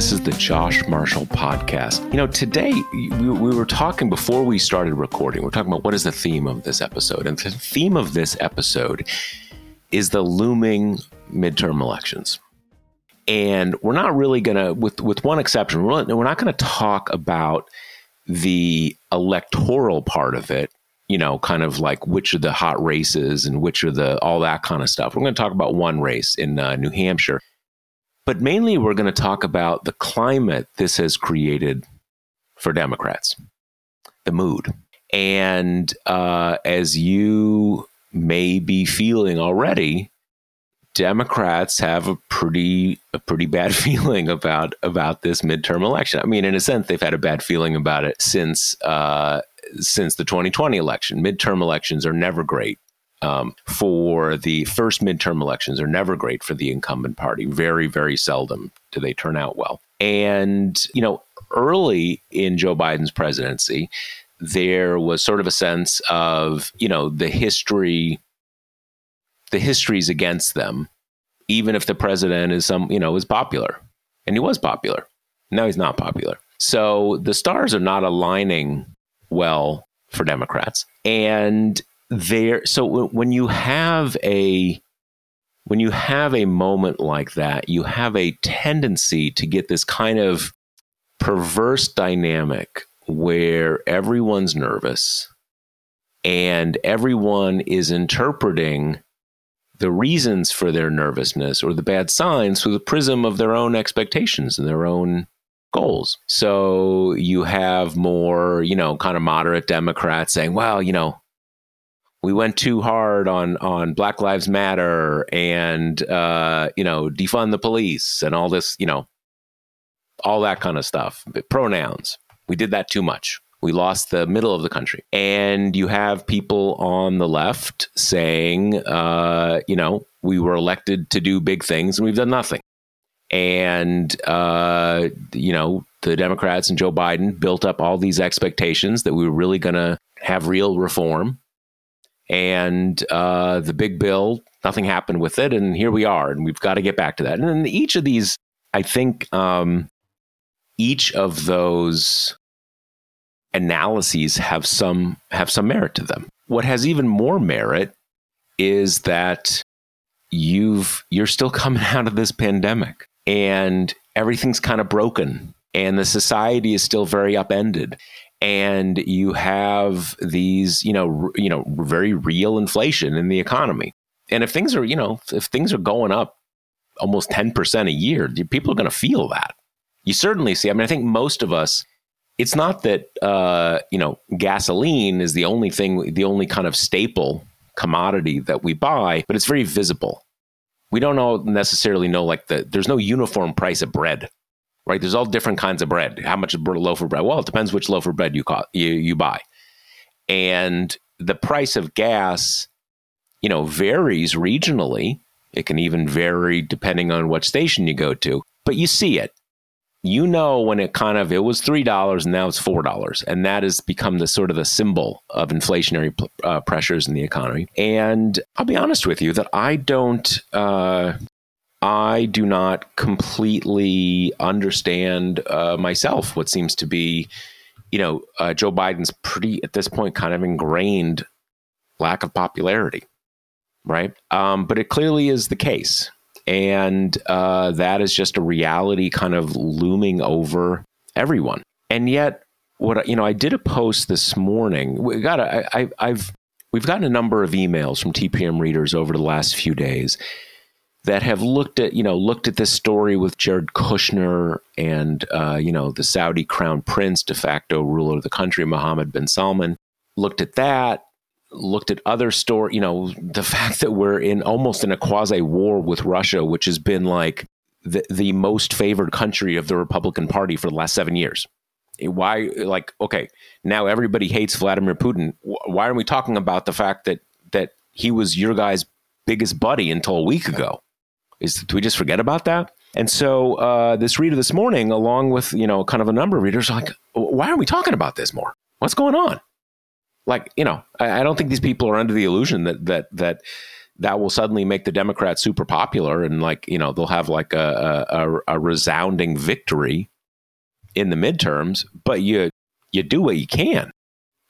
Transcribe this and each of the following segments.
This is the Josh Marshall Podcast. You know, today we, we were talking before we started recording, we're talking about what is the theme of this episode. And the theme of this episode is the looming midterm elections. And we're not really going to, with, with one exception, we're not, going to talk about the electoral part of it you know, kind of like which are the hot races and which are the all that kind of stuff. We're going to talk about one race in uh, New Hampshire, but mainly we're going to talk about the climate this has created for Democrats, the mood. And uh, as you may be feeling already, Democrats have a pretty a pretty bad feeling about about this midterm election. I mean, in a sense, they've had a bad feeling about it since uh, since the 2020 election. Midterm elections are never great. Um, for the first midterm elections are never great for the incumbent party. Very, very seldom do they turn out well. And, you know, early in Joe Biden's presidency, there was sort of a sense of, you know, the history, the history's against them, even if the president is some, you know, is popular. And he was popular. Now he's not popular. So the stars are not aligning well for Democrats. And there, so when you have a when you have a moment like that, you have a tendency to get this kind of perverse dynamic where everyone's nervous and everyone is interpreting the reasons for their nervousness or the bad signs through the prism of their own expectations and their own goals. So you have more, you know, kind of moderate Democrats saying, well, you know, we went too hard on on Black Lives Matter and uh, you know, defund the police and all this, you know, all that kind of stuff. Pronouns. We did that too much. We lost the middle of the country. And you have people on the left saying, uh, you know, we were elected to do big things and we've done nothing and uh, you know the Democrats and Joe Biden built up all these expectations that we were really going to have real reform, and uh, the big bill, nothing happened with it, and here we are, and we've got to get back to that. And then each of these, I think, um, each of those analyses have some have some merit to them. What has even more merit is that you've you're still coming out of this pandemic and everything's kind of broken and the society is still very upended and you have these you know r- you know very real inflation in the economy. And if things are you know if things are going up almost 10% a year people are going to feel that. You certainly see i mean i think most of us it's not that uh, you know gasoline is the only thing the only kind of staple commodity that we buy but it's very visible. We don't all necessarily know like the there's no uniform price of bread right? There's all different kinds of bread. How much is a loaf of bread? Well it depends which loaf of bread you, call, you, you buy. And the price of gas you know varies regionally. It can even vary depending on what station you go to but you see it. You know when it kind of it was three dollars and now it's four dollars and that has become the sort of the symbol of inflationary uh, pressures in the economy. And i'll be honest with you that i don't uh, I do not completely understand uh, myself what seems to be, you know, uh, Joe Biden's pretty at this point kind of ingrained lack of popularity, right? Um, but it clearly is the case, and uh, that is just a reality kind of looming over everyone. And yet, what you know, I did a post this morning. We got I've we've gotten a number of emails from TPM readers over the last few days that have looked at you know looked at this story with Jared Kushner and uh, you know the Saudi crown prince, de facto ruler of the country, Mohammed bin Salman. Looked at that, looked at other story. You know the fact that we're in almost in a quasi war with Russia, which has been like the the most favored country of the Republican Party for the last seven years. Why, like, okay, now everybody hates Vladimir Putin. Why are we talking about the fact that that he was your guy's biggest buddy until a week ago? Is do we just forget about that? And so uh, this reader this morning, along with you know kind of a number of readers, like, why are we talking about this more? What's going on? Like you know, I, I don't think these people are under the illusion that that that that will suddenly make the Democrats super popular and like you know they'll have like a, a, a resounding victory in the midterms. But you you do what you can.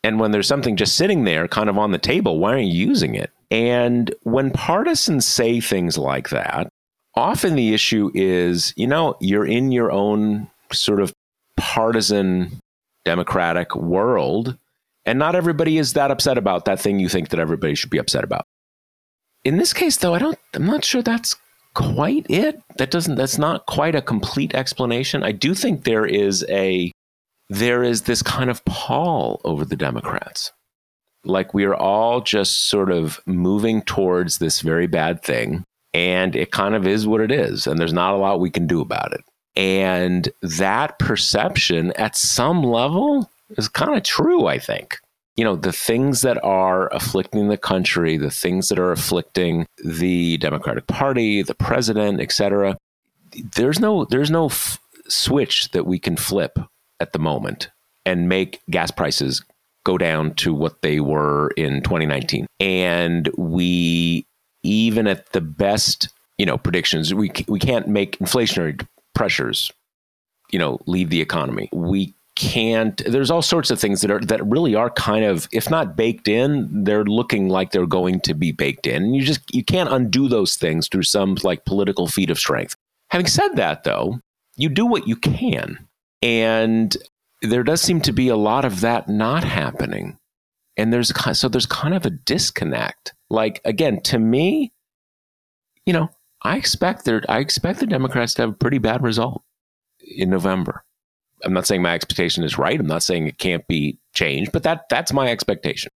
And when there's something just sitting there kind of on the table, why aren't you using it? And when partisans say things like that, often the issue is, you know, you're in your own sort of partisan democratic world, and not everybody is that upset about that thing you think that everybody should be upset about. In this case, though, I don't. I'm not sure that's quite it. That doesn't. That's not quite a complete explanation. I do think there is a there is this kind of pall over the Democrats. Like we are all just sort of moving towards this very bad thing and it kind of is what it is and there's not a lot we can do about it. And that perception at some level is kind of true i think. You know the things that are afflicting the country the things that are afflicting the democratic party the president etc there's no there's no f- switch that we can flip at the moment and make gas prices go down to what they were in 2019 and we even at the best, you know, predictions, we we can't make inflationary pressures, you know, leave the economy. We can't. There's all sorts of things that are that really are kind of, if not baked in, they're looking like they're going to be baked in. And you just you can't undo those things through some like political feat of strength. Having said that, though, you do what you can, and there does seem to be a lot of that not happening and there's so there's kind of a disconnect. Like again, to me, you know, I expect there I expect the Democrats to have a pretty bad result in November. I'm not saying my expectation is right. I'm not saying it can't be changed, but that that's my expectation.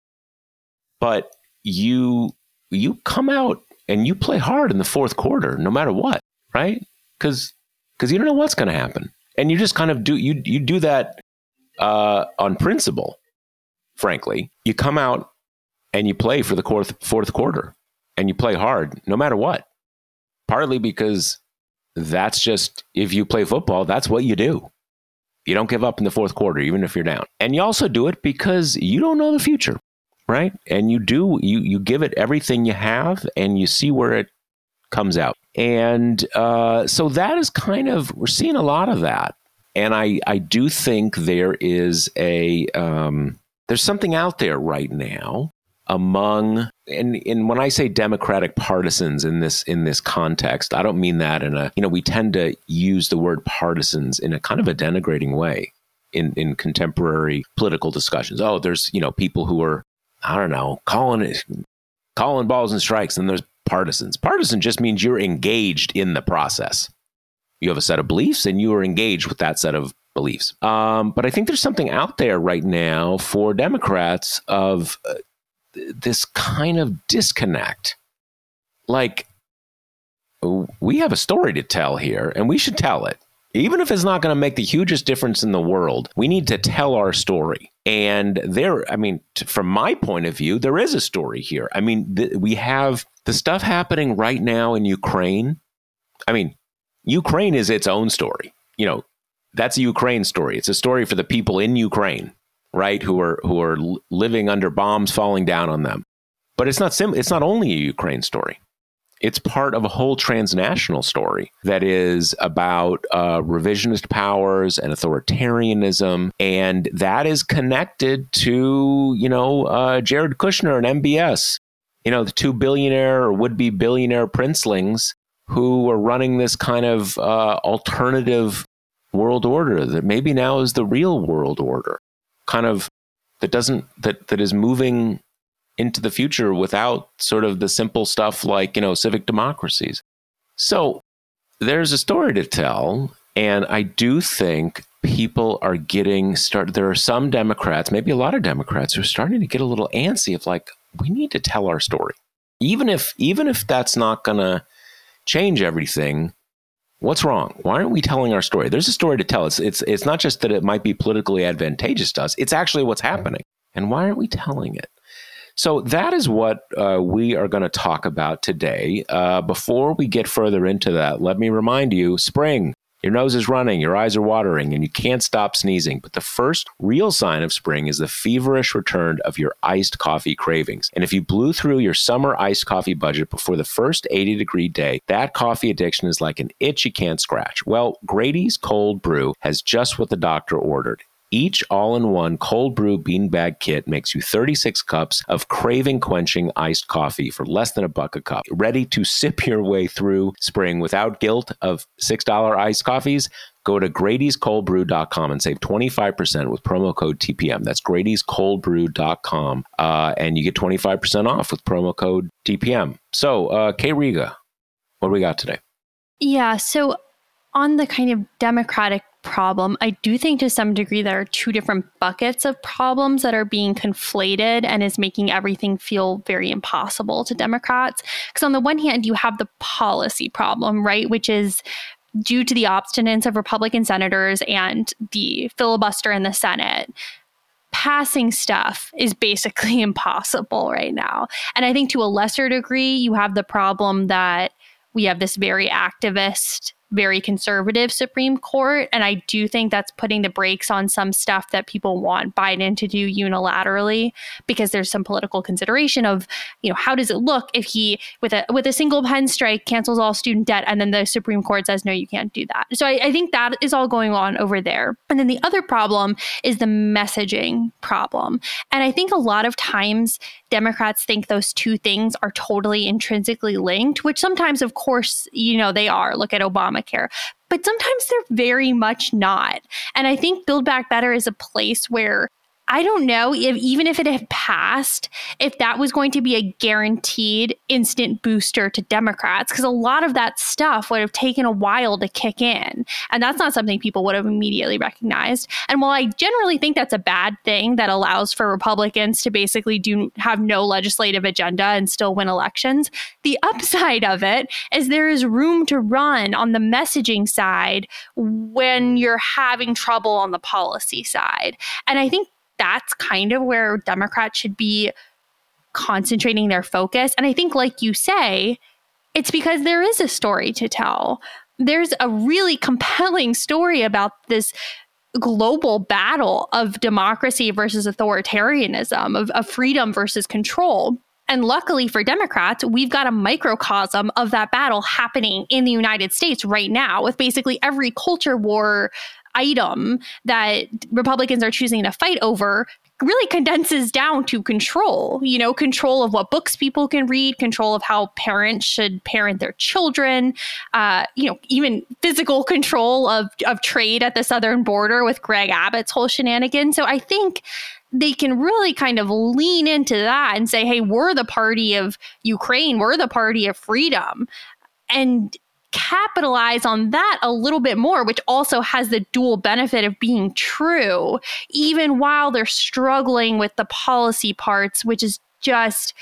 But you you come out and you play hard in the fourth quarter, no matter what, right? Because because you don't know what's going to happen, and you just kind of do you you do that uh, on principle frankly. You come out and you play for the fourth, fourth quarter and you play hard no matter what. Partly because that's just, if you play football, that's what you do. You don't give up in the fourth quarter, even if you're down. And you also do it because you don't know the future, right? And you do, you, you give it everything you have and you see where it comes out. And uh, so that is kind of, we're seeing a lot of that. And I, I do think there is a, um, there's something out there right now among and, and when I say democratic partisans in this in this context, I don't mean that in a you know we tend to use the word partisans in a kind of a denigrating way in in contemporary political discussions. Oh, there's you know people who are I don't know calling it calling balls and strikes, and there's partisans. Partisan just means you're engaged in the process. You have a set of beliefs, and you are engaged with that set of beliefs. Um, but I think there's something out there right now for Democrats of uh, this kind of disconnect. Like, we have a story to tell here, and we should tell it. Even if it's not going to make the hugest difference in the world, we need to tell our story. And there, I mean, t- from my point of view, there is a story here. I mean, th- we have the stuff happening right now in Ukraine. I mean, Ukraine is its own story. You know, that's a Ukraine story. It's a story for the people in Ukraine, right? Who are who are living under bombs falling down on them. But it's not sim- it's not only a Ukraine story. It's part of a whole transnational story that is about uh, revisionist powers and authoritarianism, and that is connected to you know uh, Jared Kushner and MBS, you know the two billionaire or would-be billionaire princelings who are running this kind of uh, alternative world order that maybe now is the real world order, kind of that doesn't that that is moving into the future without sort of the simple stuff like, you know, civic democracies. So there's a story to tell. And I do think people are getting started. There are some Democrats, maybe a lot of Democrats, who are starting to get a little antsy of like, we need to tell our story. Even if even if that's not gonna change everything, what's wrong? Why aren't we telling our story? There's a story to tell. It's it's it's not just that it might be politically advantageous to us, it's actually what's happening. And why aren't we telling it? So that is what uh, we are going to talk about today. Uh, before we get further into that, let me remind you spring. Your nose is running, your eyes are watering, and you can't stop sneezing. But the first real sign of spring is the feverish return of your iced coffee cravings. And if you blew through your summer iced coffee budget before the first 80 degree day, that coffee addiction is like an itch you can't scratch. Well, Grady's Cold Brew has just what the doctor ordered. Each all in one cold brew beanbag kit makes you 36 cups of craving quenching iced coffee for less than a buck a cup. Ready to sip your way through spring without guilt of $6 iced coffees? Go to Grady'sColdBrew.com and save 25% with promo code TPM. That's Grady'sColdBrew.com. Uh, and you get 25% off with promo code TPM. So, uh, Kate Riga, what do we got today? Yeah. So, on the kind of Democratic problem. I do think to some degree there are two different buckets of problems that are being conflated and is making everything feel very impossible to Democrats. Because on the one hand, you have the policy problem, right? Which is due to the obstinance of Republican senators and the filibuster in the Senate passing stuff is basically impossible right now. And I think to a lesser degree, you have the problem that we have this very activist very conservative Supreme Court. And I do think that's putting the brakes on some stuff that people want Biden to do unilaterally because there's some political consideration of, you know, how does it look if he with a with a single pen strike cancels all student debt and then the Supreme Court says, no, you can't do that. So I, I think that is all going on over there. And then the other problem is the messaging problem. And I think a lot of times Democrats think those two things are totally intrinsically linked, which sometimes, of course, you know, they are. Look at Obamacare. But sometimes they're very much not. And I think Build Back Better is a place where I don't know if even if it had passed, if that was going to be a guaranteed instant booster to Democrats, because a lot of that stuff would have taken a while to kick in. And that's not something people would have immediately recognized. And while I generally think that's a bad thing that allows for Republicans to basically do have no legislative agenda and still win elections, the upside of it is there is room to run on the messaging side when you're having trouble on the policy side. And I think that's kind of where Democrats should be concentrating their focus. And I think, like you say, it's because there is a story to tell. There's a really compelling story about this global battle of democracy versus authoritarianism, of, of freedom versus control. And luckily for Democrats, we've got a microcosm of that battle happening in the United States right now, with basically every culture war item that Republicans are choosing to fight over really condenses down to control, you know, control of what books people can read, control of how parents should parent their children, uh, you know, even physical control of, of trade at the southern border with Greg Abbott's whole shenanigans. So I think they can really kind of lean into that and say, hey, we're the party of Ukraine, we're the party of freedom. And capitalize on that a little bit more, which also has the dual benefit of being true, even while they're struggling with the policy parts, which is just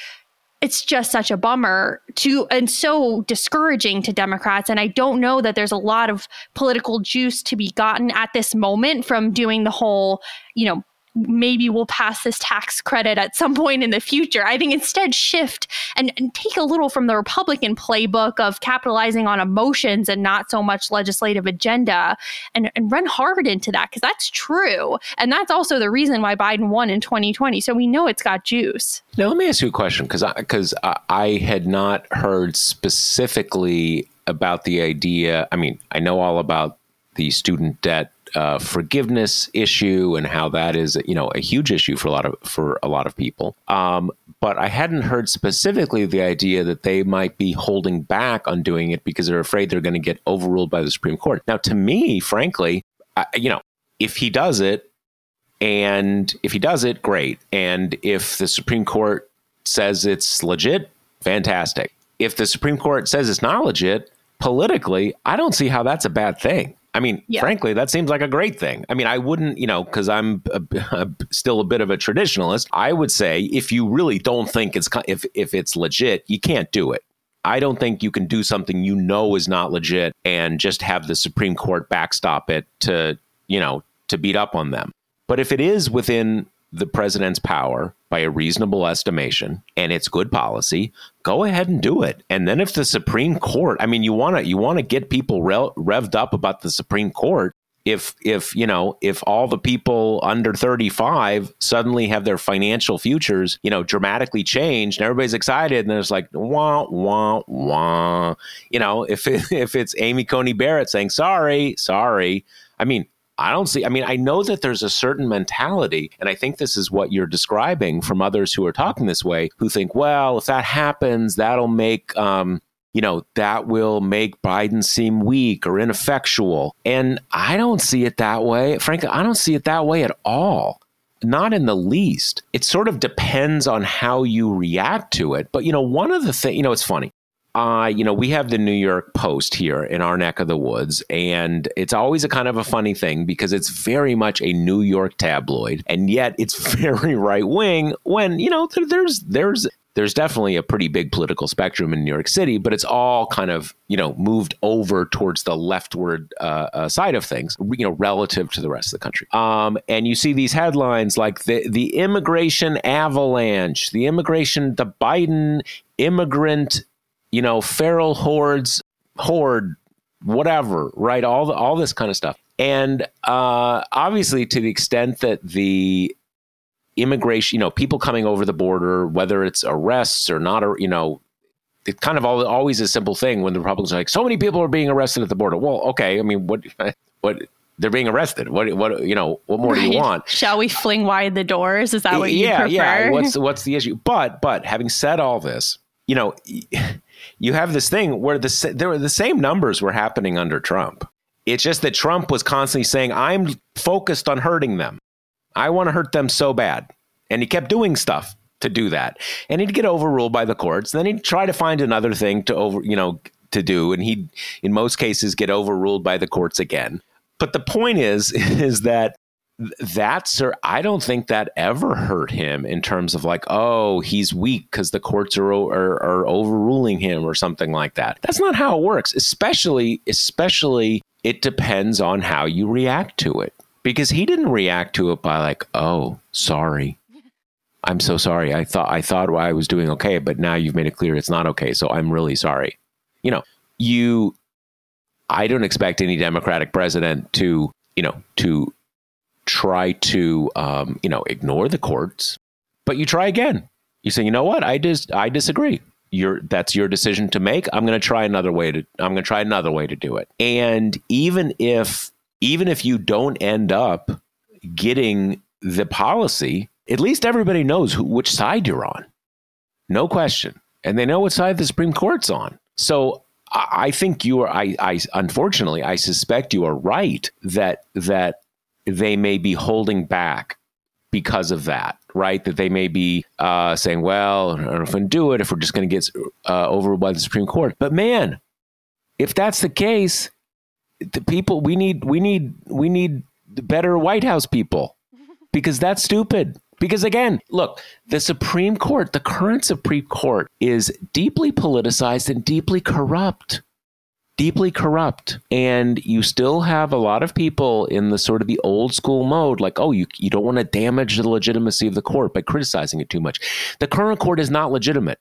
it's just such a bummer to and so discouraging to Democrats. And I don't know that there's a lot of political juice to be gotten at this moment from doing the whole, you know, maybe we'll pass this tax credit at some point in the future. I think instead shift and, and, take a little from the Republican playbook of capitalizing on emotions and not so much legislative agenda and, and run hard into that because that's true. And that's also the reason why Biden won in 2020. So we know it's got juice. Now, let me ask you a question because I, cause I, I had not heard specifically about the idea. I mean, I know all about the student debt uh, forgiveness issue and how that is you know a huge issue for a lot of for a lot of people. Um, but I hadn't heard specifically the idea that they might be holding back on doing it because they're afraid they're going to get overruled by the Supreme Court. Now, to me, frankly, I, you know, if he does it, and if he does it, great. And if the Supreme Court says it's legit, fantastic. If the Supreme Court says it's not legit, politically, I don't see how that's a bad thing. I mean, yeah. frankly, that seems like a great thing. I mean, I wouldn't, you know, because I'm a, a, still a bit of a traditionalist. I would say if you really don't think it's if if it's legit, you can't do it. I don't think you can do something you know is not legit and just have the Supreme Court backstop it to, you know, to beat up on them. But if it is within the president's power by a reasonable estimation and it's good policy, go ahead and do it. And then if the Supreme Court, I mean, you want to you want to get people revved up about the Supreme Court. If if you know if all the people under 35 suddenly have their financial futures you know dramatically changed and everybody's excited and it's like wah wah wah you know if it, if it's Amy Coney Barrett saying sorry sorry I mean I don't see, I mean, I know that there's a certain mentality, and I think this is what you're describing from others who are talking this way, who think, well, if that happens, that'll make, um, you know, that will make Biden seem weak or ineffectual. And I don't see it that way. Frankly, I don't see it that way at all. Not in the least. It sort of depends on how you react to it. But, you know, one of the things, you know, it's funny uh, you know, we have the New York Post here in our neck of the woods, and it's always a kind of a funny thing because it's very much a New York tabloid, and yet it's very right wing. When you know, there, there's there's there's definitely a pretty big political spectrum in New York City, but it's all kind of you know moved over towards the leftward uh, uh, side of things, you know, relative to the rest of the country. Um, and you see these headlines like the the immigration avalanche, the immigration, the Biden immigrant you know, feral hordes, horde, whatever, right? All the, all this kind of stuff. And uh, obviously, to the extent that the immigration, you know, people coming over the border, whether it's arrests or not, or you know, it's kind of all, always a simple thing when the Republicans are like, so many people are being arrested at the border. Well, okay, I mean, what, what? They're being arrested. What, what, you know, what more right. do you want? Shall we fling wide the doors? Is that what you yeah. Yeah, What's what's the issue? But, but having said all this, you know you have this thing where the there were the same numbers were happening under Trump. It's just that Trump was constantly saying, "I'm focused on hurting them. I want to hurt them so bad," and he kept doing stuff to do that. And he'd get overruled by the courts. Then he'd try to find another thing to over, you know, to do, and he'd in most cases get overruled by the courts again. But the point is, is that that's or I don't think that ever hurt him in terms of like, oh, he's weak because the courts are, are, are overruling him or something like that. That's not how it works. Especially, especially, it depends on how you react to it. Because he didn't react to it by like, oh, sorry. I'm so sorry. I thought I thought I was doing okay, but now you've made it clear it's not okay. So I'm really sorry. You know, you I don't expect any Democratic president to, you know, to try to um, you know ignore the courts, but you try again. You say, you know what, I dis- I disagree. Your that's your decision to make. I'm going to try another way to I'm going to try another way to do it. And even if even if you don't end up getting the policy, at least everybody knows who, which side you're on. No question. And they know what side the Supreme Court's on. So I think you are I, I unfortunately I suspect you are right that that they may be holding back because of that, right? That they may be uh, saying, well, I don't know if we can do it if we're just going to get uh, over by the Supreme Court. But man, if that's the case, the people we need, we need, we need better White House people because that's stupid. Because again, look, the Supreme Court, the current Supreme Court is deeply politicized and deeply corrupt. Deeply corrupt and you still have a lot of people in the sort of the old school mode like oh you, you don't want to damage the legitimacy of the court by criticizing it too much. The current court is not legitimate.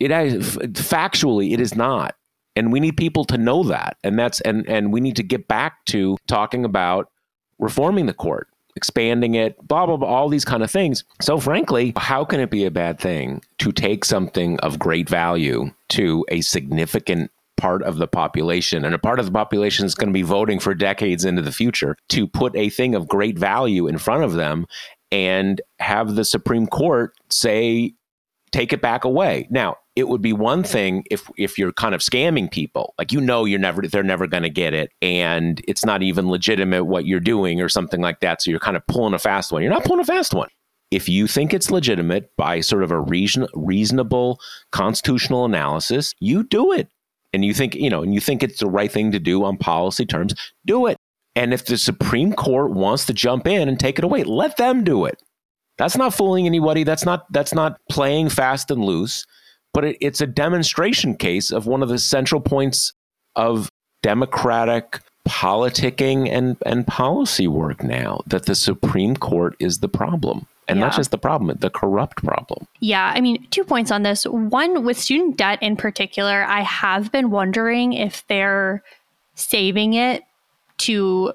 It is factually it is not. And we need people to know that. And that's and and we need to get back to talking about reforming the court expanding it, blah, blah, blah, all these kind of things. So, frankly, how can it be a bad thing to take something of great value to a significant part of the population and a part of the population is going to be voting for decades into the future to put a thing of great value in front of them and have the Supreme Court say, take it back away. Now, it would be one thing if if you're kind of scamming people. Like you know you're never they're never going to get it and it's not even legitimate what you're doing or something like that so you're kind of pulling a fast one. You're not pulling a fast one. If you think it's legitimate by sort of a reason, reasonable constitutional analysis you do it and you think you know and you think it's the right thing to do on policy terms do it. And if the supreme court wants to jump in and take it away let them do it. That's not fooling anybody. That's not that's not playing fast and loose. But it, it's a demonstration case of one of the central points of democratic politicking and, and policy work now that the Supreme Court is the problem. And yeah. not just the problem, the corrupt problem. Yeah. I mean, two points on this. One, with student debt in particular, I have been wondering if they're saving it to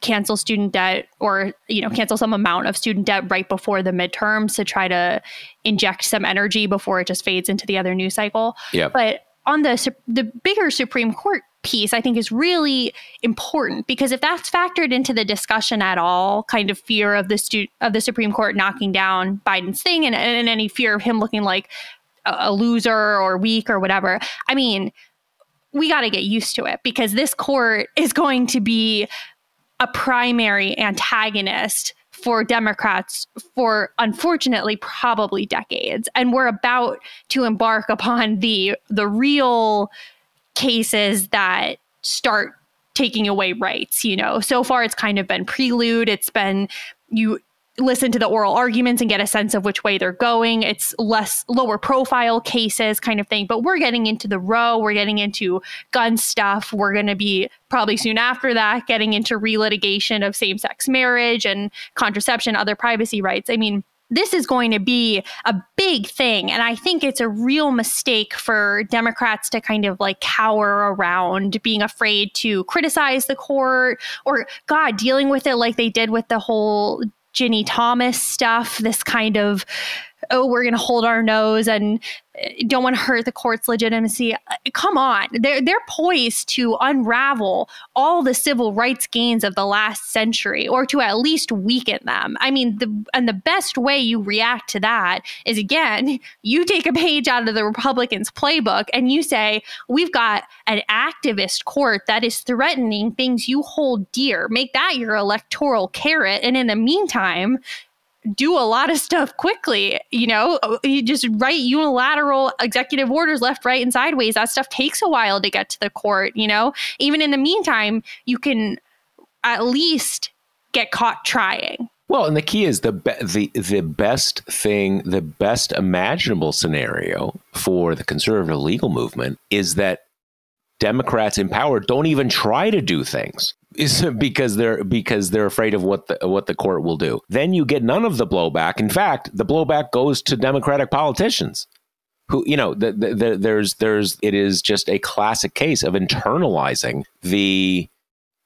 cancel student debt or you know cancel some amount of student debt right before the midterms to try to inject some energy before it just fades into the other news cycle. Yeah. But on the the bigger Supreme Court piece, I think is really important because if that's factored into the discussion at all, kind of fear of the stu- of the Supreme Court knocking down Biden's thing and, and any fear of him looking like a, a loser or weak or whatever. I mean, we got to get used to it because this court is going to be a primary antagonist for Democrats for unfortunately probably decades and we're about to embark upon the the real cases that start taking away rights you know so far it's kind of been prelude it's been you listen to the oral arguments and get a sense of which way they're going. It's less lower profile cases kind of thing. But we're getting into the Roe, we're getting into gun stuff. We're going to be probably soon after that getting into relitigation of same sex marriage and contraception, other privacy rights. I mean, this is going to be a big thing. And I think it's a real mistake for Democrats to kind of like cower around being afraid to criticize the court or, God, dealing with it like they did with the whole Ginni Thomas stuff, this kind of, oh, we're going to hold our nose and eh, don't want to hurt the court's legitimacy. Uh, come on, they're they're poised to unravel all the civil rights gains of the last century, or to at least weaken them. I mean, the and the best way you react to that is again, you take a page out of the Republicans' playbook and you say, we've got an activist court that is threatening things you hold dear. Make that your electoral carrot, and in the meantime, do a lot of stuff quickly. You know, uh, you just write unilateral executive orders left, right, and sideways. That stuff takes a while to get to the court. You know, even in the meantime, you can at least get caught trying. Well, and the key is the be- the the best thing, the best imaginable scenario for the conservative legal movement is that Democrats in power don't even try to do things is because they're because they're afraid of what the what the court will do. Then you get none of the blowback. In fact, the blowback goes to Democratic politicians who you know the, the, the, there's there's it is just a classic case of internalizing the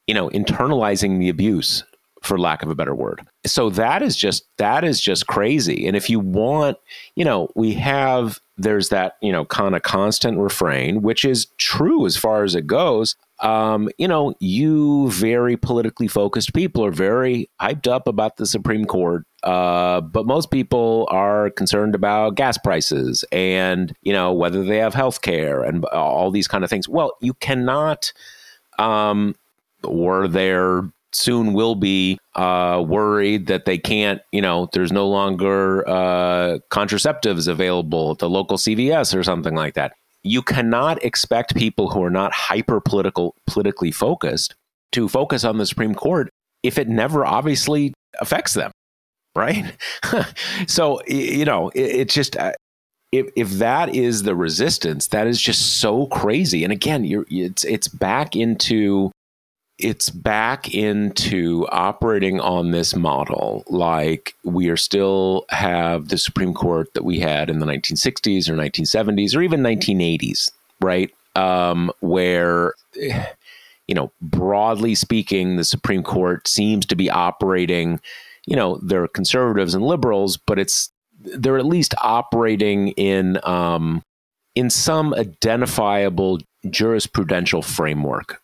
you know internalizing the abuse for lack of a better word. So that is just that is just crazy. And if you want, you know, we have there's that, you know, kind of constant refrain, which is true as far as it goes. Um, you know, you very politically focused people are very hyped up about the Supreme Court. Uh, but most people are concerned about gas prices and, you know, whether they have health care and all these kind of things. Well, you cannot um, or they're soon will be uh, worried that they can't, you know, there's no longer uh, contraceptives available at the local CVS or something like that. You cannot expect people who are not hyper political, politically focused to focus on the Supreme Court if it never obviously affects them, right? so you know, it, it's just uh, if if that is the resistance, that is just so crazy. And again, you're it's it's back into it's back into operating on this model like we are still have the Supreme Court that we had in the 1960s or 1970s or even 1980s, right? Um, where you know, broadly speaking, the Supreme Court seems to be operating, you know, there are conservatives and liberals, but it's they're at least operating in um, in some identifiable jurisprudential framework,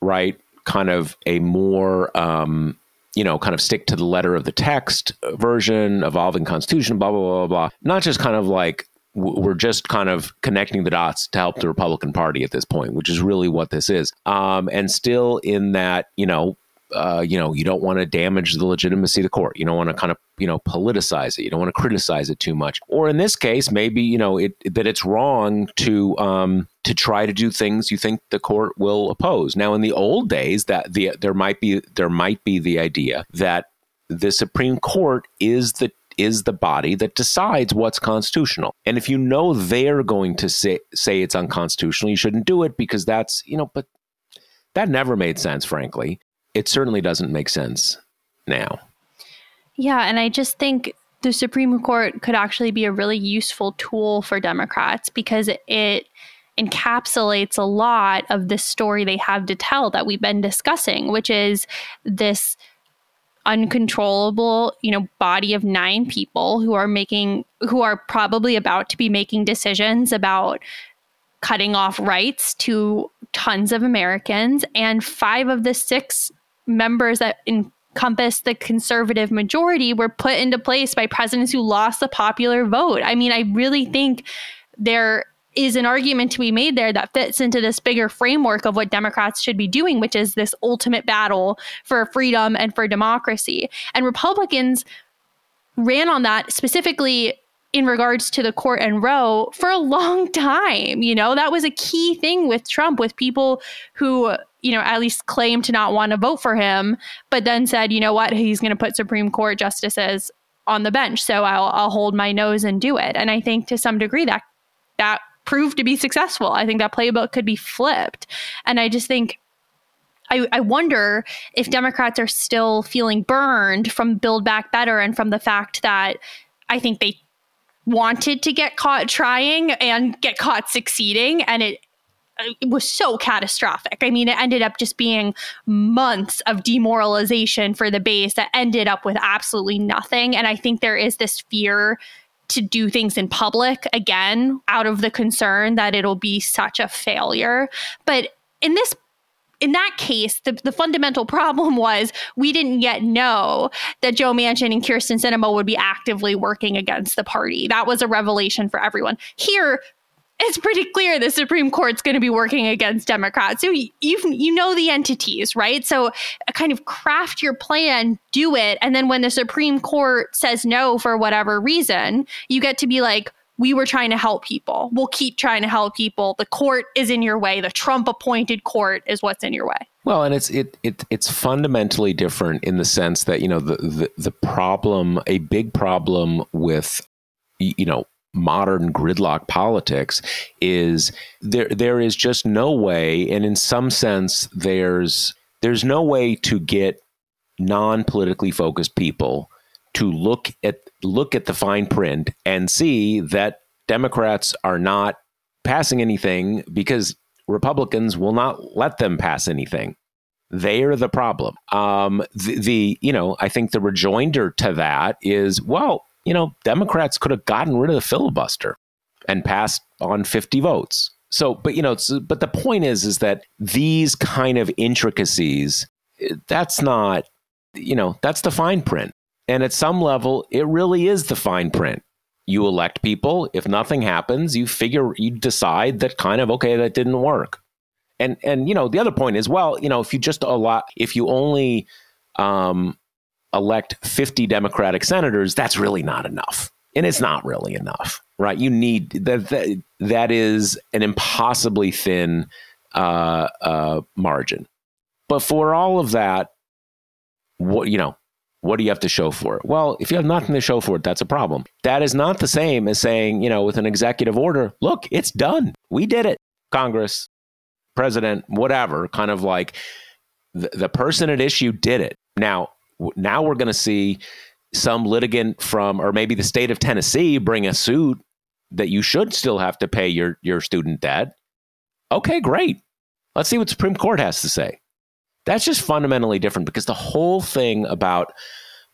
right? Kind of a more um, you know, kind of stick to the letter of the text version, evolving constitution, blah blah blah blah blah. Not just kind of like we're just kind of connecting the dots to help the Republican Party at this point, which is really what this is. Um, and still in that, you know, uh, you know, you don't want to damage the legitimacy of the court. You don't want to kind of, you know, politicize it. You don't want to criticize it too much. Or in this case, maybe you know it, that it's wrong to um, to try to do things you think the court will oppose. Now, in the old days, that the there might be there might be the idea that the Supreme Court is the is the body that decides what's constitutional. And if you know they're going to say say it's unconstitutional, you shouldn't do it because that's, you know, but that never made sense, frankly it certainly doesn't make sense now. Yeah, and I just think the Supreme Court could actually be a really useful tool for Democrats because it encapsulates a lot of the story they have to tell that we've been discussing, which is this uncontrollable, you know, body of nine people who are making who are probably about to be making decisions about cutting off rights to tons of Americans and five of the six members that encompass the conservative majority were put into place by presidents who lost the popular vote. I mean, I really think there is an argument to be made there that fits into this bigger framework of what Democrats should be doing, which is this ultimate battle for freedom and for democracy. And Republicans ran on that specifically in regards to the court and Roe for a long time. You know, that was a key thing with Trump, with people who, you know, at least claimed to not want to vote for him, but then said, you know what, he's going to put Supreme Court justices on the bench. So I'll, I'll hold my nose and do it. And I think to some degree that that proved to be successful. I think that playbook could be flipped. And I just think I, I, wonder if Democrats are still feeling burned from Build Back Better and from the fact that I think they wanted to get caught trying and get caught succeeding and it it was so catastrophic. I mean, it ended up just being months of demoralization for the base that ended up with absolutely nothing. And I think there is this fear to do things in public again out of the concern that it'll be such a failure. But in this in that case, the, the fundamental problem was we didn't yet know that Joe Manchin and Kyrsten Sinema would be actively working against the party. That was a revelation for everyone. Here, it's pretty clear the Supreme Court's going to be working against Democrats. So you you know the entities, right? So uh, kind of craft your plan, do it, and then when the Supreme Court says no for whatever reason, you get to be like, we were trying to help people. We'll keep trying to help people. The court is in your way. The Trump appointed court is what's in your way. Well, and it's it, it it's fundamentally different in the sense that you know the, the the problem, a big problem with you know modern gridlock politics is there there is just no way, and in some sense there's there's no way to get non politically focused people to look at look at the fine print and see that Democrats are not passing anything because Republicans will not let them pass anything. They are the problem. Um, the, the, you know, I think the rejoinder to that is, well, you know, Democrats could have gotten rid of the filibuster and passed on 50 votes. So, but you know, but the point is, is that these kind of intricacies, that's not, you know, that's the fine print. And at some level, it really is the fine print. You elect people. If nothing happens, you figure, you decide that kind of, okay, that didn't work. And, and, you know, the other point is, well, you know, if you just a lot, if you only um, elect 50 Democratic senators, that's really not enough. And it's not really enough, right? You need that, that, that is an impossibly thin uh, uh, margin. But for all of that, what, you know, What do you have to show for it? Well, if you have nothing to show for it, that's a problem. That is not the same as saying, you know, with an executive order, look, it's done. We did it. Congress, president, whatever, kind of like the, the person at issue did it. Now, now we're going to see some litigant from, or maybe the state of Tennessee, bring a suit that you should still have to pay your your student debt. Okay, great. Let's see what Supreme Court has to say. That's just fundamentally different because the whole thing about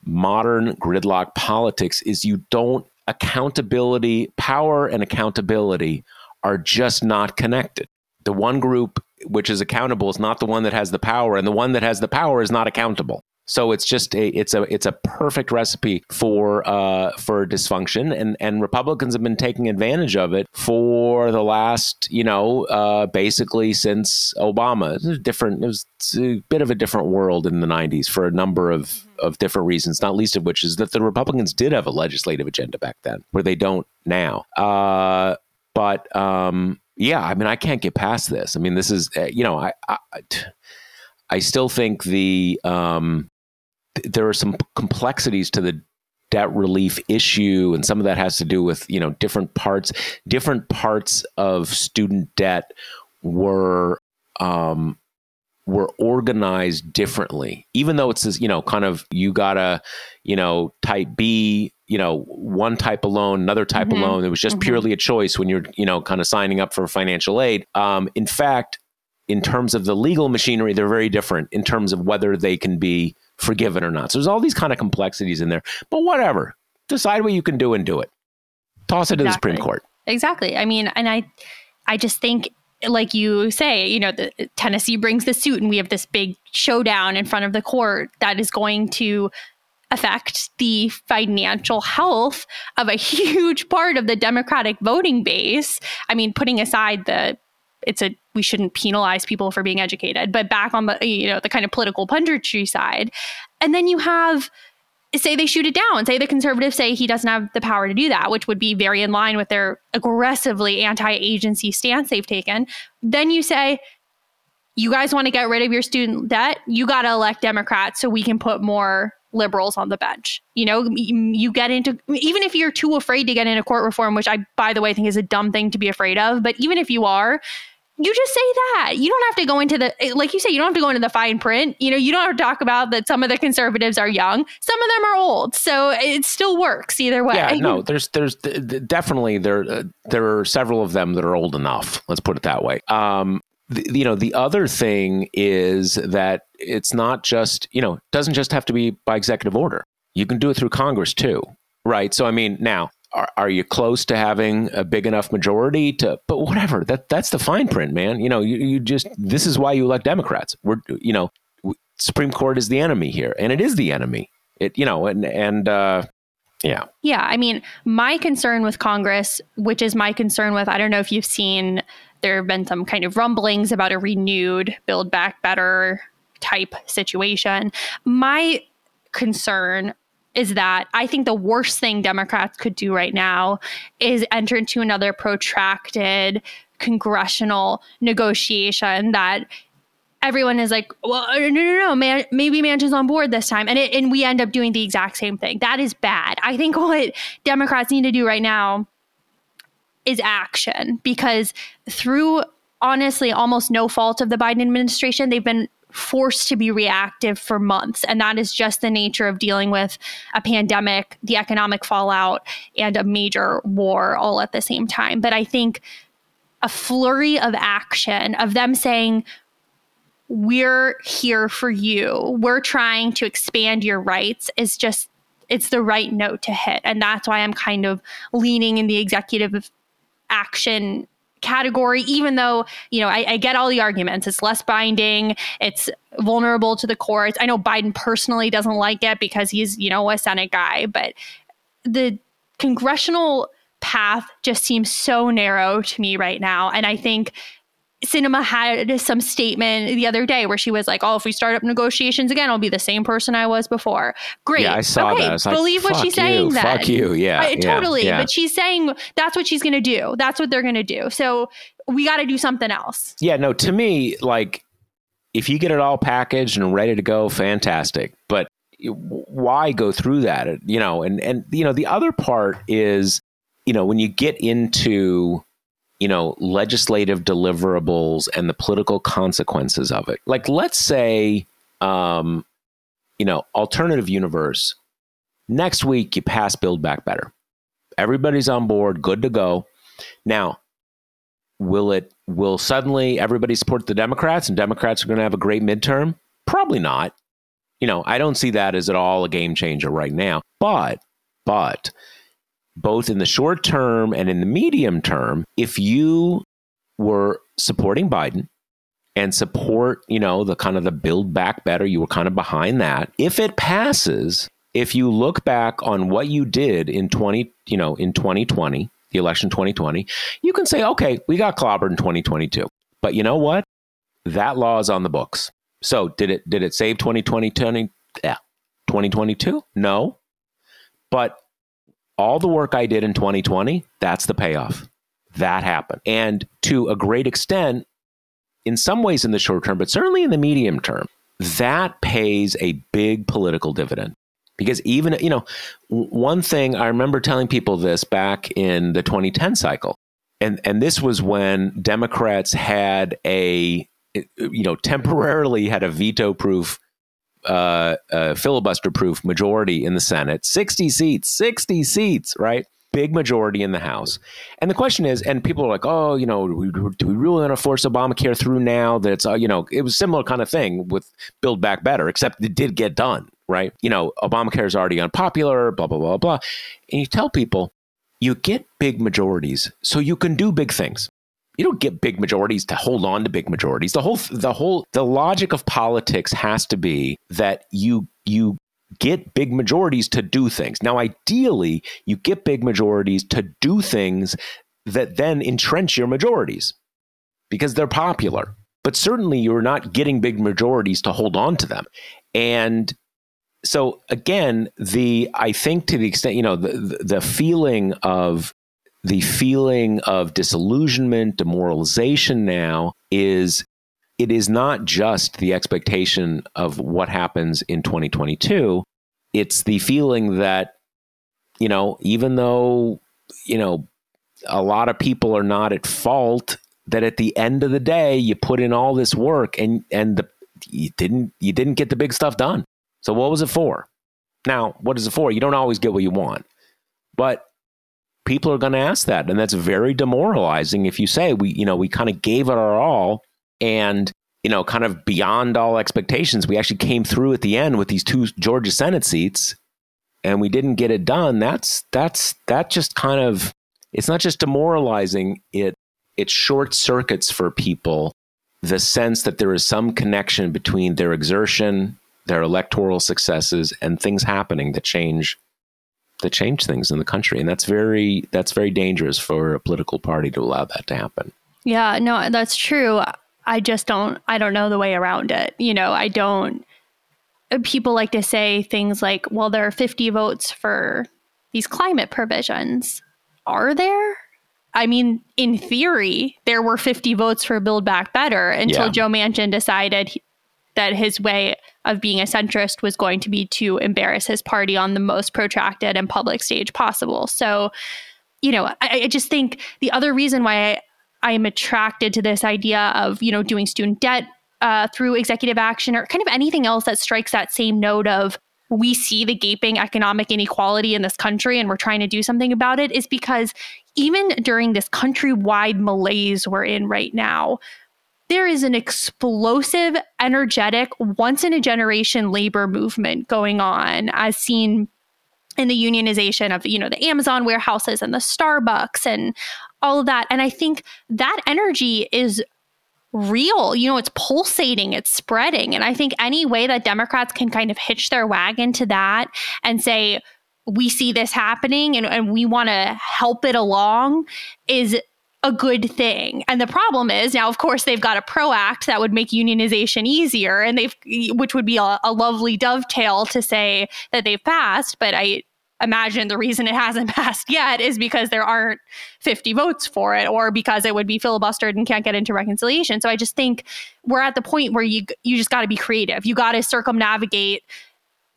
modern gridlock politics is you don't accountability, power and accountability are just not connected. The one group which is accountable is not the one that has the power and the one that has the power is not accountable. So it's just a it's a it's a perfect recipe for uh, for dysfunction, and and Republicans have been taking advantage of it for the last you know uh, basically since Obama. It different. It was a bit of a different world in the '90s for a number of of different reasons, not least of which is that the Republicans did have a legislative agenda back then, where they don't now. Uh, but um, yeah, I mean, I can't get past this. I mean, this is uh, you know, I, I I still think the um, there are some complexities to the debt relief issue and some of that has to do with you know different parts different parts of student debt were um, were organized differently even though it's this you know kind of you gotta you know type b you know one type of loan another type mm-hmm. of loan it was just mm-hmm. purely a choice when you're you know kind of signing up for financial aid um, in fact in terms of the legal machinery they're very different in terms of whether they can be forgiven or not. So there's all these kind of complexities in there. But whatever. Decide what you can do and do it. Toss it exactly. to the Supreme Court. Exactly. I mean, and I I just think like you say, you know, the Tennessee brings the suit and we have this big showdown in front of the court that is going to affect the financial health of a huge part of the Democratic voting base. I mean, putting aside the it's a we shouldn't penalize people for being educated, but back on the you know the kind of political punditry side, and then you have say they shoot it down. Say the conservatives say he doesn't have the power to do that, which would be very in line with their aggressively anti-agency stance they've taken. Then you say you guys want to get rid of your student debt, you got to elect Democrats so we can put more liberals on the bench. You know, you get into even if you're too afraid to get into court reform, which I by the way think is a dumb thing to be afraid of, but even if you are, you just say that. You don't have to go into the like you say, you don't have to go into the fine print. You know, you don't have to talk about that some of the conservatives are young, some of them are old. So it still works either way. Yeah, no, there's there's definitely there uh, there are several of them that are old enough. Let's put it that way. Um, the, you know, the other thing is that it's not just, you know, doesn't just have to be by executive order. You can do it through Congress too. Right. So I mean, now are, are you close to having a big enough majority to but whatever that that's the fine print man. You know you, you just this is why you elect democrats. We're you know supreme court is the enemy here and it is the enemy. It you know and and uh yeah. Yeah i mean my concern with congress which is my concern with i don't know if you've seen there have been some kind of rumblings about a renewed build back better type situation. My concern is that I think the worst thing Democrats could do right now is enter into another protracted congressional negotiation that everyone is like, well, uh, no, no, no, man, maybe Manchin's on board this time. And, it, and we end up doing the exact same thing. That is bad. I think what Democrats need to do right now is action because through honestly almost no fault of the Biden administration, they've been forced to be reactive for months. And that is just the nature of dealing with a pandemic, the economic fallout, and a major war all at the same time. But I think a flurry of action, of them saying, we're here for you, we're trying to expand your rights, is just, it's the right note to hit. And that's why I'm kind of leaning in the executive action category, even though, you know, I, I, get all the arguments. It's less binding, it's vulnerable to the courts. I know Biden personally doesn't like it because he's, you know, a Senate guy, but the congressional path just seems so narrow to me right now. And I think Sinema had some statement the other day where she was like, "Oh, if we start up negotiations again, I'll be the same person I was before." Great. Yeah, I saw okay, that. I believe like, what she's you, saying. Then fuck you. Yeah, I, yeah totally. Yeah. But she's saying that's what she's going to do. That's what they're going to do. So we got to do something else. Yeah. No. To me, like, if you get it all packaged and ready to go, fantastic. But why go through that? You know, and and you know the other part is, you know, when you get into you know legislative deliverables and the political consequences of it. Like, let's say, um, you know, alternative universe. Next week, you pass Build Back Better. Everybody's on board, good to go. Now, will it will suddenly everybody support the Democrats and Democrats are going to have a great midterm? Probably not. You know, I don't see that as at all a game changer right now. But but both in the short term and in the medium term, if you were supporting Biden and support, you know, the kind of the build back better, you were kind of behind that. If it passes, if you look back on what you did in 20, you know, in 2020, the election 2020, you can say, okay, we got clobbered in 2022. But you know what? That law is on the books. So did it did it save 2020 20, yeah, 2022? No. But all the work I did in 2020, that's the payoff. That happened. And to a great extent, in some ways in the short term, but certainly in the medium term, that pays a big political dividend because even you know one thing i remember telling people this back in the 2010 cycle and and this was when democrats had a you know temporarily had a veto proof uh, uh, filibuster proof majority in the senate 60 seats 60 seats right big majority in the House. And the question is, and people are like, oh, you know, do we really want to force Obamacare through now? That's, uh, you know, it was similar kind of thing with Build Back Better, except it did get done, right? You know, Obamacare is already unpopular, blah, blah, blah, blah. And you tell people, you get big majorities so you can do big things. You don't get big majorities to hold on to big majorities. The whole, the whole, the logic of politics has to be that you, you get big majorities to do things. Now, ideally, you get big majorities to do things that then entrench your majorities because they're popular. But certainly, you're not getting big majorities to hold on to them. And so again, the I think to the extent you know the the feeling of the feeling of disillusionment, demoralization now is it is not just the expectation of what happens in 2022. It's the feeling that, you know, even though, you know, a lot of people are not at fault, that at the end of the day, you put in all this work and, and the, you didn't, you didn't get the big stuff done. So what was it for? Now, what is it for? You don't always get what you want, but people are going to ask that. And that's very demoralizing if you say we, you know, we kind of gave it our all and you know, kind of beyond all expectations, we actually came through at the end with these two Georgia Senate seats, and we didn't get it done. That's that's that just kind of it's not just demoralizing. It it short circuits for people the sense that there is some connection between their exertion, their electoral successes, and things happening that change that change things in the country, and that's very that's very dangerous for a political party to allow that to happen. Yeah, no, that's true. I just don't I don't know the way around it. You know, I don't people like to say things like, well, there are 50 votes for these climate provisions. Are there? I mean, in theory, there were 50 votes for Build Back Better until yeah. Joe Manchin decided that his way of being a centrist was going to be to embarrass his party on the most protracted and public stage possible. So, you know, I, I just think the other reason why I, am attracted to this idea of, you know, doing student debt uh, through executive action or kind of anything else that strikes that same note of we see the gaping economic inequality in this country and we're trying to do something about it is because even during this countrywide malaise we're in right now, there is an explosive, energetic, once in a generation labor movement going on, as seen in the unionization of you know the Amazon warehouses and the Starbucks and all of that. And I think that energy is real. You know, it's pulsating, it's spreading. And I think any way that Democrats can kind of hitch their wagon to that and say, we see this happening and, and we want to help it along is a good thing. And the problem is now, of course, they've got a PRO Act that would make unionization easier, and they've, which would be a, a lovely dovetail to say that they've passed. But I imagine the reason it hasn't passed yet is because there aren't 50 votes for it or because it would be filibustered and can't get into reconciliation. So I just think we're at the point where you you just got to be creative. You got to circumnavigate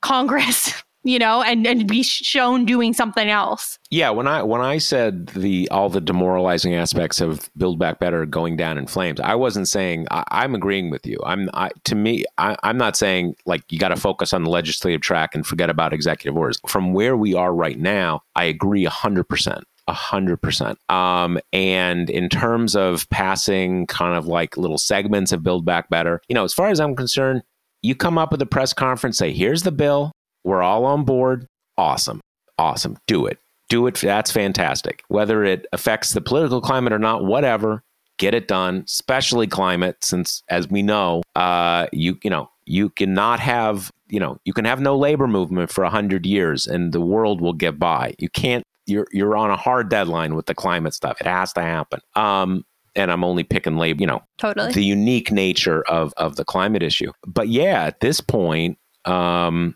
Congress you know, and and be shown doing something else. Yeah, when I when I said the all the demoralizing aspects of Build Back Better going down in flames, I wasn't saying I, am agreeing with you. I'm I, to me, I, I'm not saying like you got to focus on the legislative track and forget about executive orders. From where we are right now, I agree hundred percent. A hundred percent. Um, and in terms of passing kind of like little segments of Build Back Better, you know, as far as I'm concerned, you come up with a press conference, say, here's the bill, we're all on board. Awesome. Awesome. Do it. Do it. That's fantastic. Whether it affects the political climate or not, whatever, get it done, especially climate, since as we know, uh, you, you know, you cannot have, you know, you can have no labor movement for a hundred years and the world will get by. You can't, you're, you're on a hard deadline with the climate stuff. It has to happen. Um, and I'm only picking labor, you know, totally the unique nature of of the climate issue. But yeah, at this point, um,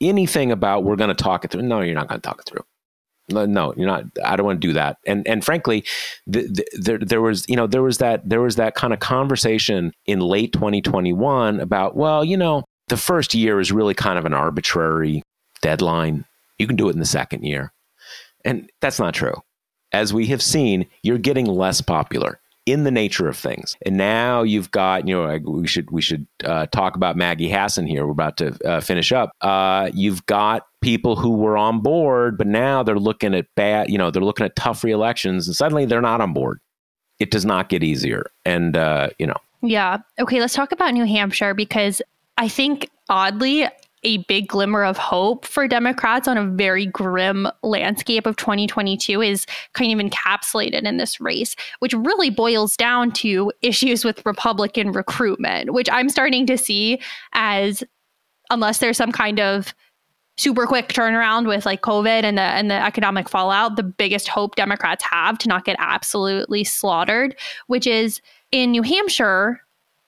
anything about we're going to talk it through. No, you're not going to talk it through. No, you're not. I don't want to do that. And and frankly, the, the, there there was you know there was that there was that kind of conversation in late 2021 about well you know the first year is really kind of an arbitrary deadline. You can do it in the second year, and that's not true. As we have seen, you're getting less popular in the nature of things. And now you've got, you know, we should we should uh, talk about Maggie Hassan here. We're about to uh, finish up. Uh, you've got people who were on board, but now they're looking at bad, you know, they're looking at tough re-elections, and suddenly they're not on board. It does not get easier, and uh, you know. Yeah. Okay. Let's talk about New Hampshire because I think oddly a big glimmer of hope for Democrats on a very grim landscape of 2022 is kind of encapsulated in this race, which really boils down to issues with Republican recruitment, which I'm starting to see as, unless there's some kind of super quick turnaround with like COVID and the and the economic fallout, the biggest hope Democrats have to not get absolutely slaughtered, which is in New Hampshire,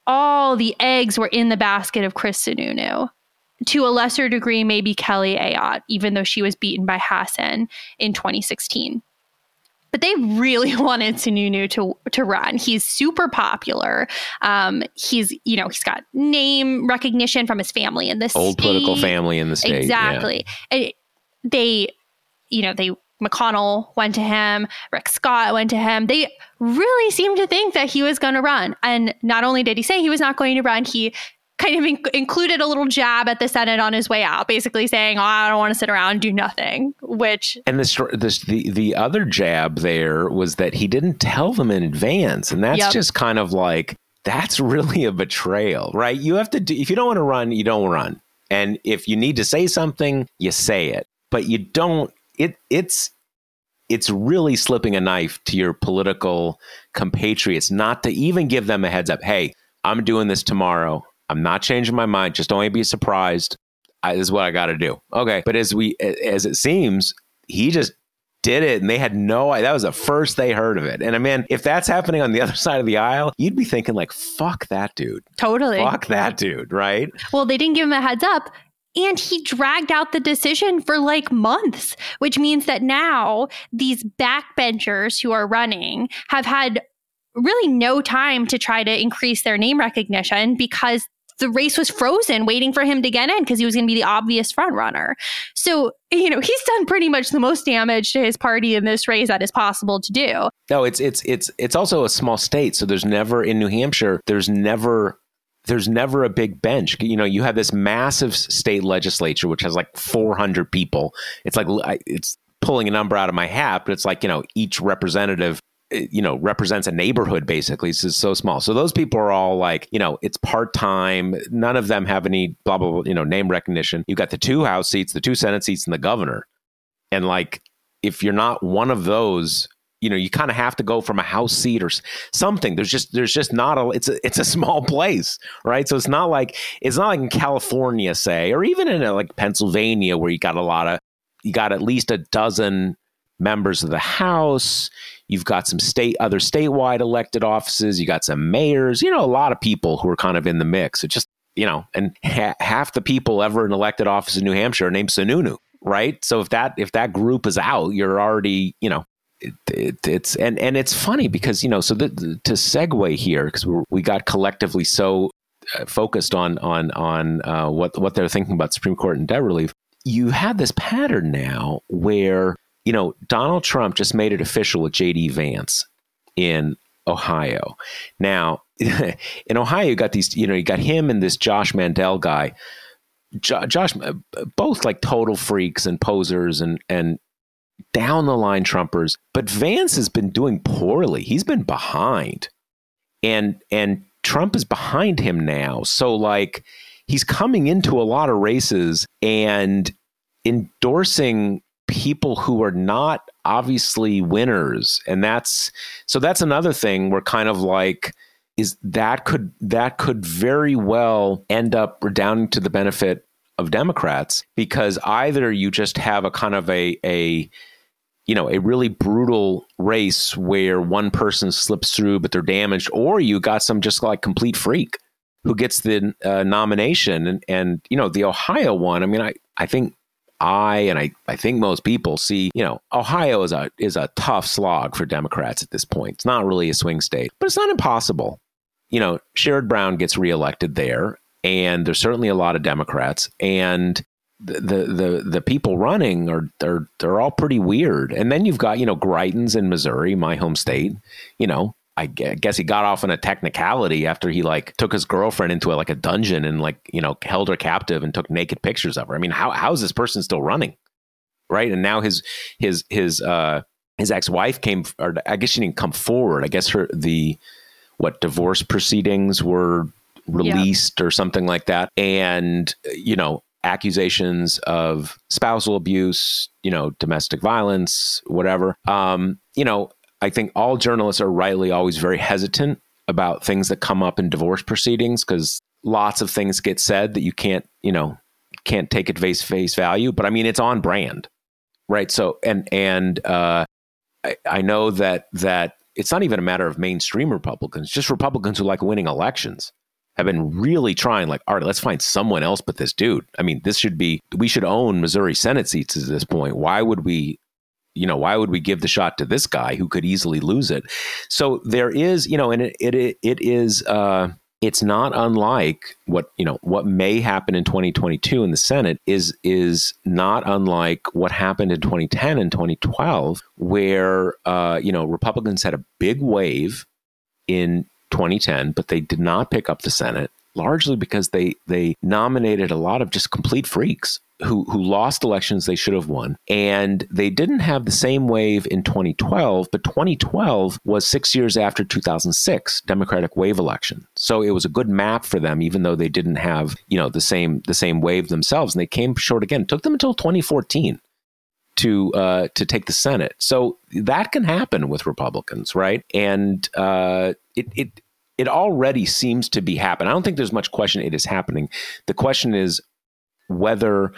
all the eggs were in the basket of Chris Sununu to a lesser degree, maybe Kelly Ayotte, even though she was beaten by Hassan in 2016. But they really wanted Sununu to to run. He's super popular. Um, he's you know he's got name recognition from his family in this old state. political family in the state. Exactly. Yeah. they, you know, they McConnell went to him, Rick Scott went to him. They really seemed to think that he was going to run. And not only did he say he was not going to run, he kind of in- included a little jab at the Senate on his way out, basically saying, "Oh, I don't want to sit around and do nothing." Which and this the the other jab there was that he didn't tell them in advance, and that's yep. just kind of like that's really a betrayal, right? You have to do if you don't want to run, you don't run, and if you need to say something, you say it, but you don't. It it's it's really slipping a knife to your political compatriots not to even give them a heads up. Hey, I'm doing this tomorrow. I'm not changing my mind. Just don't be surprised. I, this is what I got to do. Okay. But as we, as it seems, he just did it and they had no that was the first they heard of it and i mean if that's happening on the other side of the aisle you'd be thinking like fuck that dude totally fuck that dude right well they didn't give him a heads up and he dragged out the decision for like months, which means that now these backbenchers who are running have had really no time to try to increase their name recognition because the race was frozen waiting for him to get in because he was going to be the obvious front runner. So, you know, he's done pretty much the most damage to his party in this race that is possible to do. No, it's it's it's it's also a small state, so there's never in New Hampshire, there's never there's never a big bench. You know, you have this massive state legislature which has like 400 people. It's like it's pulling a number out of my hat, but it's like, you know, each representative Eh, you know represents a neighborhood basically it's so small. So those people are all like you know it's part-time. None of them have any blah blah blah you know name recognition. You've got the two house seats the two senate seats and the governor. And like if you're not one of those you know you kind of have to go from a house seat or something. There's just there's just not a it's a it's a small place right? So it's not like it's not like in california say or even in a, like pennsylvania where you got a lot of you got at least a dozen members of the house You've got some state, other statewide elected offices. You got some mayors. You know, a lot of people who are kind of in the mix. It just you know, and ha- half the people ever in elected office in New Hampshire are named Sununu, right? So if that if that group is out, you're already you know it, it, it's and and it's funny because you know so the, the, to segue here because we got collectively so uh, focused on on on uh, what what they're thinking about Supreme Court and debt relief. You have this pattern now where you know Donald Trump just made it official with J.D. Vance in Ohio. Now in Ohio, you got these you know you got him and this Josh Mandel guy. Jo- Josh, uh, both like total freaks and posers and and down the line Trumpers. But Vance has been doing poorly. He's been behind, and and Trump is behind him now. So, like, he's coming into a lot of races and endorsing people who are not obviously winners. And that's so that's another thing where kind of like is that could that could very well end up redounding to the benefit of Democrats because either you just have a kind of a a you know a really brutal race where one person slips through but they're damaged or you got some just like complete freak who gets the uh, nomination and and you know the ohio one i mean i i think i and i i think most people see you know ohio is a is a tough slog for democrats at this point it's not really a swing state but it's not impossible you know sherrod brown gets reelected there and there's certainly a lot of democrats and the the the people running are they're they're all pretty weird. And then you've got you know Greitens in Missouri, my home state. You know, I guess he got off on a technicality after he like took his girlfriend into a, like a dungeon and like you know held her captive and took naked pictures of her. I mean, how how is this person still running? Right, and now his his his uh his ex wife came, or I guess she didn't come forward. I guess her the what divorce proceedings were released or something like that, and you know accusations of spousal abuse, you know, domestic violence, whatever. Um, you know, I think all journalists are rightly always very hesitant about things that come up in divorce proceedings because lots of things get said that you can't, you know, can't take at face face value. But I mean, it's on brand, right? So, and and uh, I, I know that that it's not even a matter of mainstream Republicans, just Republicans who like winning elections have been really trying, like, all right, let's find someone else but this dude. I mean, this should be, we should own Missouri Senate seats at this point. Why would we, you know, why would we give the shot to this guy who could easily lose it? So there is, you know, and it, it, it is, uh, it's not unlike what you know what may happen in 2022 in the Senate is is not unlike what happened in 2010 and 2012 where uh, you know Republicans had a big wave in 2010, but they did not pick up the Senate largely because they they nominated a lot of just complete freaks who who lost elections they should have won and they didn't have the same wave in 2012 but 2012 was 6 years after 2006 democratic wave election so it was a good map for them even though they didn't have you know the same the same wave themselves and they came short again it took them until 2014 to uh, to take the Senate. So that can happen with Republicans, right? And uh, it it it already seems to be happening. I don't think there's much question it is happening. The question is whether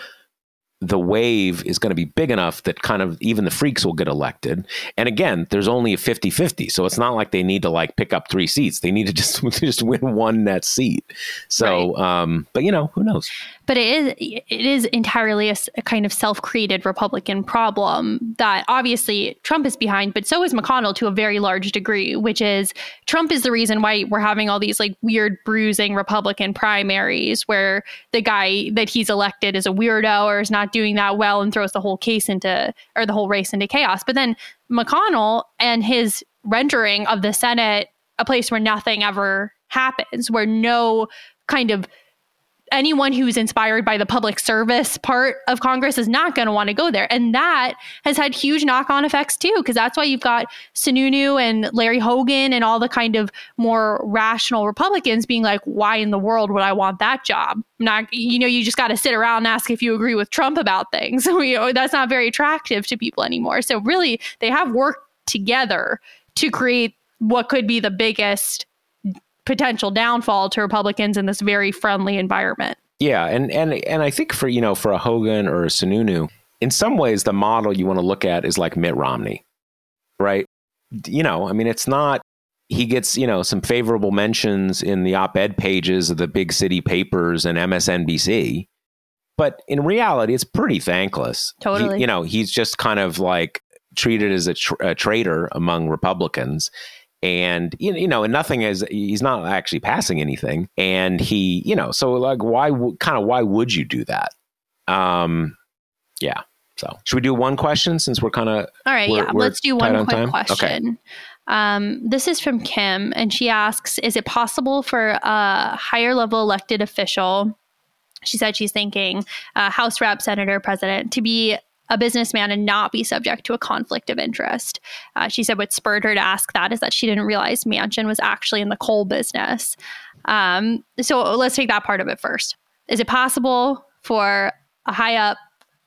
the wave is going to be big enough that kind of even the freaks will get elected. And again, there's only a 50-50. So it's not like they need to like pick up three seats. They need to just just win one net seat. So right. um but you know, who knows. But it is it is entirely a, a kind of self-created Republican problem that obviously Trump is behind, but so is McConnell to a very large degree, which is Trump is the reason why we're having all these like weird bruising Republican primaries where the guy that he's elected is a weirdo or is not not doing that well and throws the whole case into or the whole race into chaos. But then McConnell and his rendering of the Senate a place where nothing ever happens, where no kind of anyone who's inspired by the public service part of Congress is not going to want to go there. And that has had huge knock on effects too, because that's why you've got Sununu and Larry Hogan and all the kind of more rational Republicans being like, why in the world would I want that job? Not, you know, you just got to sit around and ask if you agree with Trump about things. You know, that's not very attractive to people anymore. So really, they have worked together to create what could be the biggest potential downfall to Republicans in this very friendly environment. Yeah, and and and I think for you know for a Hogan or a Sununu, in some ways the model you want to look at is like Mitt Romney, right? You know, I mean, it's not he gets you know some favorable mentions in the op-ed pages of the big city papers and MSNBC, but in reality, it's pretty thankless. Totally, he, you know, he's just kind of like treated as a, tra- a traitor among Republicans and you know and nothing is he's not actually passing anything. And he you know so like why kind of why would you do that? Um yeah so. Should we do one question since we're kind of all right yeah let's do one quick on question okay. um, this is from kim and she asks is it possible for a higher level elected official she said she's thinking uh, house rep senator president to be a businessman and not be subject to a conflict of interest. Uh, she said what spurred her to ask that is that she didn't realize Manchin was actually in the coal business. Um, so let's take that part of it first. Is it possible for a high up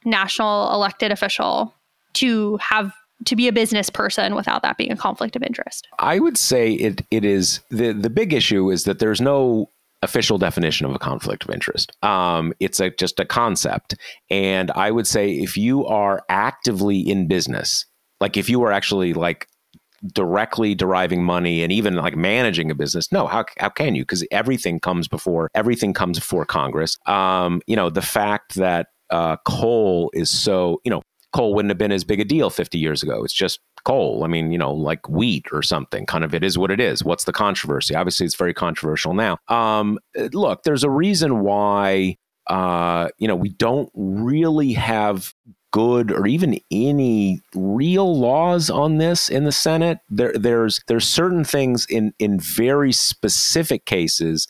national elected official to have to be a business person without that being a conflict of interest? I would say it it is the the big issue is that there's no official definition of a conflict of interest. Um, it's a, just a concept. And I would say if you are actively in business, like if you are actually like directly deriving money and even like managing a business, no, how, how can you? Because everything comes before everything comes before Congress. Um, you know, the fact that uh, coal is so, you know, coal wouldn't have been as big a deal 50 years ago. It's just coal. I mean, you know, like wheat or something. Kind of, it is what it is. What's the controversy? Obviously, it's very controversial now. Um, look, there's a reason why. Uh, you know, we don't really have good or even any real laws on this in the Senate. There, there's there's certain things in in very specific cases,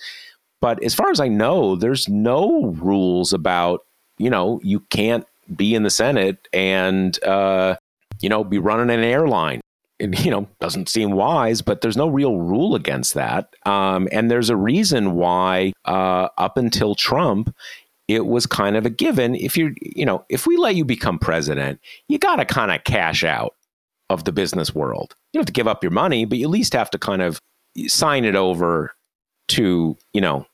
but as far as I know, there's no rules about you know you can't be in the Senate and uh, you know, be running an airline. It, you know, doesn't seem wise, but there's no real rule against that. Um, and there's a reason why, uh, up until Trump, it was kind of a given. If you, you know, if we let you become president, you got to kind of cash out of the business world. You don't have to give up your money, but you at least have to kind of sign it over to, you know,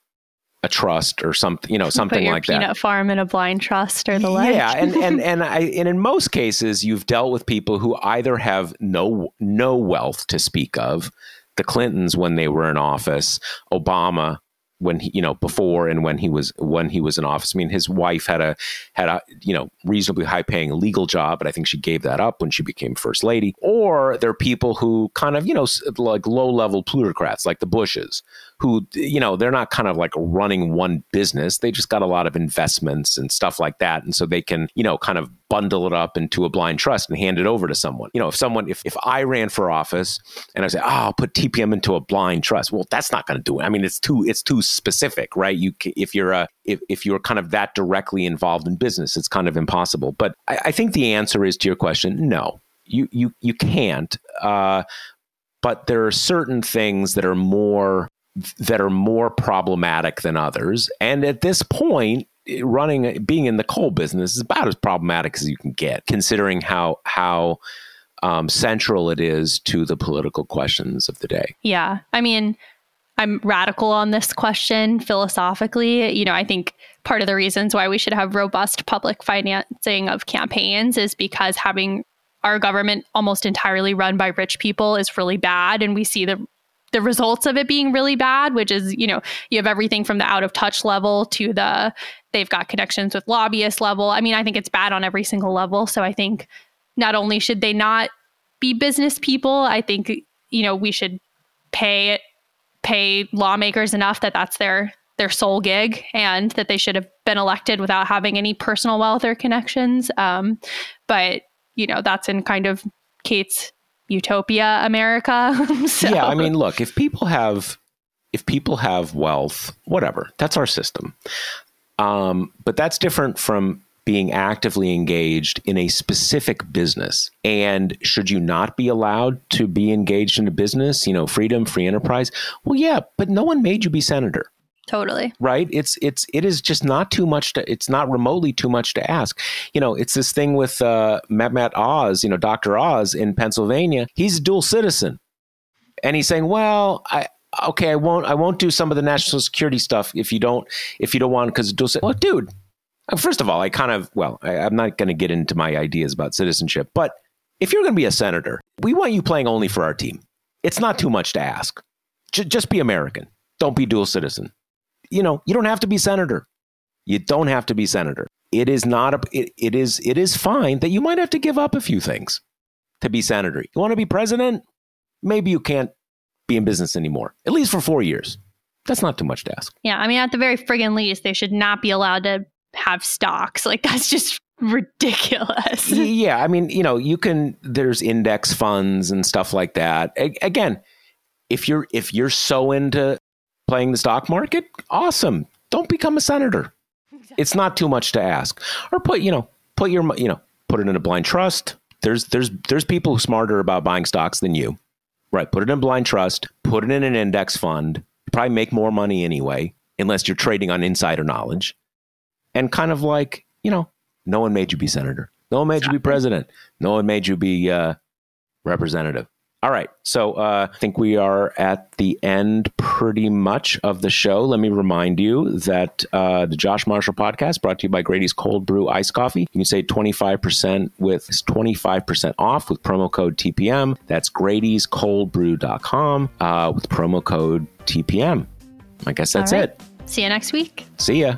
a trust or something, you know, something like peanut that. Peanut farm in a blind trust or the like. Yeah, and and and I and in most cases, you've dealt with people who either have no no wealth to speak of. The Clintons, when they were in office, Obama, when he, you know, before and when he was when he was in office. I mean, his wife had a had a you know reasonably high paying legal job, but I think she gave that up when she became first lady. Or there are people who kind of you know like low level plutocrats, like the Bushes, who you know they're not kind of like running one business. They just got a lot of investments and stuff like that. And so they can you know kind of bundle it up into a blind trust and hand it over to someone. You know if someone if, if i ran for office and i say oh i'll put tpm into a blind trust. Well that's not going to do it. I mean it's too it's too specific right? You if you're a if, if you're kind of that directly involved in business it's kind of impossible. But i, I think the answer is to your question no. You you you can't uh, but there are certain things that are more that are more problematic than others. And at this point, running being in the coal business is about as problematic as you can get, considering how how um, central it is to the political questions of the day. Yeah, I mean, I'm radical on this question philosophically. You know, I think part of the reasons why we should have robust public financing of campaigns is because having our government almost entirely run by rich people is really bad and we see the the results of it being really bad, which is, you know, you have everything from the out of touch level to the they've got connections with lobbyist level. I mean, I think it's bad on every single level. So I think not only should they not be business people, I think, you know, we should pay pay lawmakers enough that that's their their sole gig and that they should have been elected without having any personal wealth or connections. Um, but you know, that's in kind of Kate's utopia America. so. Yeah, I mean, look, if people have if people have wealth, whatever, that's our system. Um, but that's different from being actively engaged in a specific business. And should you not be allowed to be engaged in a business, you know, freedom, free enterprise? Well, yeah, but no one made you be senator. Totally. Right? It's it's it is just not too much to it's not remotely too much to ask. You know, it's this thing with uh Mehmet Oz, you know, Dr. Oz in Pennsylvania. He's a dual citizen. And he's saying, "Well, I okay, I won't I won't do some of the national security stuff if you don't if you don't want cuz dual citizen." Well, dude, uh, first of all, I kind of well, I, I'm not going to get into my ideas about citizenship, but if you're going to be a senator, we want you playing only for our team. It's not too much to ask. J- just be American. Don't be dual citizen you know, you don't have to be senator. You don't have to be senator. It is not a, it, it is, it is fine that you might have to give up a few things to be senator. You want to be president? Maybe you can't be in business anymore, at least for four years. That's not too much to ask. Yeah. I mean, at the very friggin' least, they should not be allowed to have stocks. Like, that's just ridiculous. yeah. I mean, you know, you can, there's index funds and stuff like that. A- again, if you're if you're so into playing the stock market, awesome. Don't become a senator. It's not too much to ask. Or put, you know, put your you know, put it in a blind trust. There's there's there's people smarter about buying stocks than you. Right, put it in a blind trust, put it in an index fund. You probably make more money anyway, unless you're trading on insider knowledge. And kind of like, you know, no one made you be senator. No one made exactly. you be president. No one made you be uh, representative. All right. So uh, I think we are at the end pretty much of the show. Let me remind you that uh, the Josh Marshall podcast brought to you by Grady's Cold Brew Ice Coffee. You can save 25% with 25% off with promo code TPM. That's Grady's Coldbrew.com uh, with promo code TPM. I guess that's right. it. See you next week. See ya.